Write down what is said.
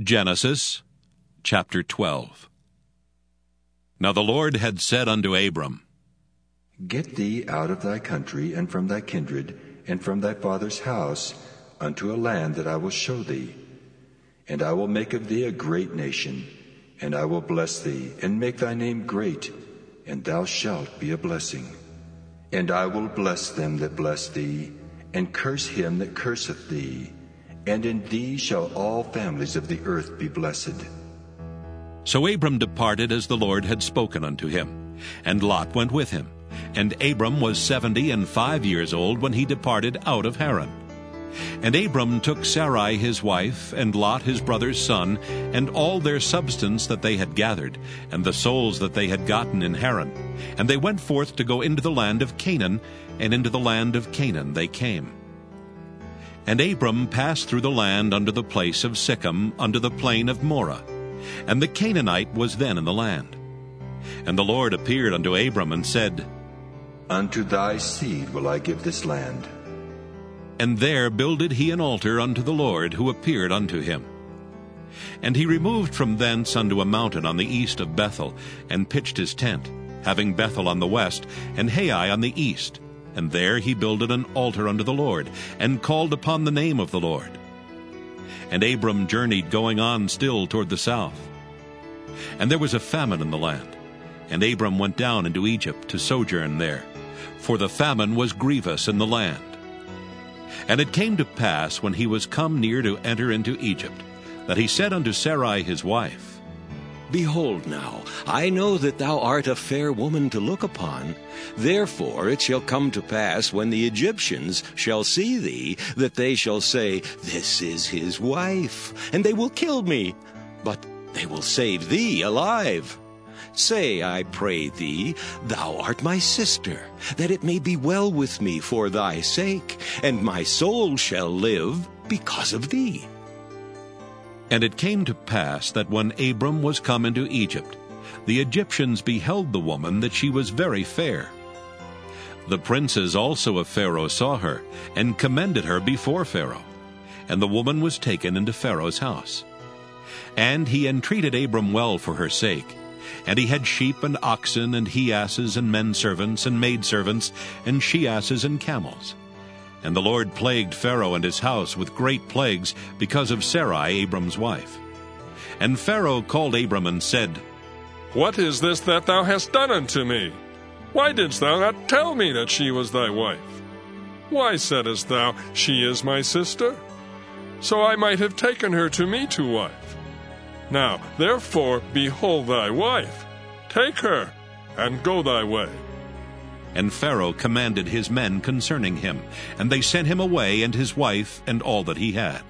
Genesis chapter 12 Now the Lord had said unto Abram, Get thee out of thy country and from thy kindred and from thy father's house unto a land that I will show thee. And I will make of thee a great nation, and I will bless thee, and make thy name great, and thou shalt be a blessing. And I will bless them that bless thee, and curse him that curseth thee and in thee shall all families of the earth be blessed. So Abram departed as the Lord had spoken unto him, and Lot went with him. And Abram was seventy and five years old when he departed out of Haran. And Abram took Sarai his wife, and Lot his brother's son, and all their substance that they had gathered, and the souls that they had gotten in Haran. And they went forth to go into the land of Canaan, and into the land of Canaan they came. And Abram passed through the land under the place of Sichem, unto the plain of Moreh. And the Canaanite was then in the land. And the Lord appeared unto Abram and said, Unto thy seed will I give this land. And there builded he an altar unto the Lord, who appeared unto him. And he removed from thence unto a mountain on the east of Bethel, and pitched his tent, having Bethel on the west, and Hai on the east. And there he builded an altar unto the Lord, and called upon the name of the Lord. And Abram journeyed going on still toward the south. And there was a famine in the land. And Abram went down into Egypt to sojourn there, for the famine was grievous in the land. And it came to pass, when he was come near to enter into Egypt, that he said unto Sarai his wife, Behold now, I know that thou art a fair woman to look upon. Therefore it shall come to pass when the Egyptians shall see thee, that they shall say, This is his wife, and they will kill me. But they will save thee alive. Say, I pray thee, Thou art my sister, that it may be well with me for thy sake, and my soul shall live because of thee. And it came to pass that when Abram was come into Egypt, the Egyptians beheld the woman that she was very fair. The princes also of Pharaoh saw her, and commended her before Pharaoh. And the woman was taken into Pharaoh's house. And he entreated Abram well for her sake. And he had sheep and oxen, and he asses, and men servants, and maid servants, and she asses, and camels. And the Lord plagued Pharaoh and his house with great plagues because of Sarai, Abram's wife. And Pharaoh called Abram and said, What is this that thou hast done unto me? Why didst thou not tell me that she was thy wife? Why saidst thou, She is my sister? So I might have taken her to me to wife. Now, therefore, behold thy wife. Take her, and go thy way. And Pharaoh commanded his men concerning him, and they sent him away and his wife and all that he had.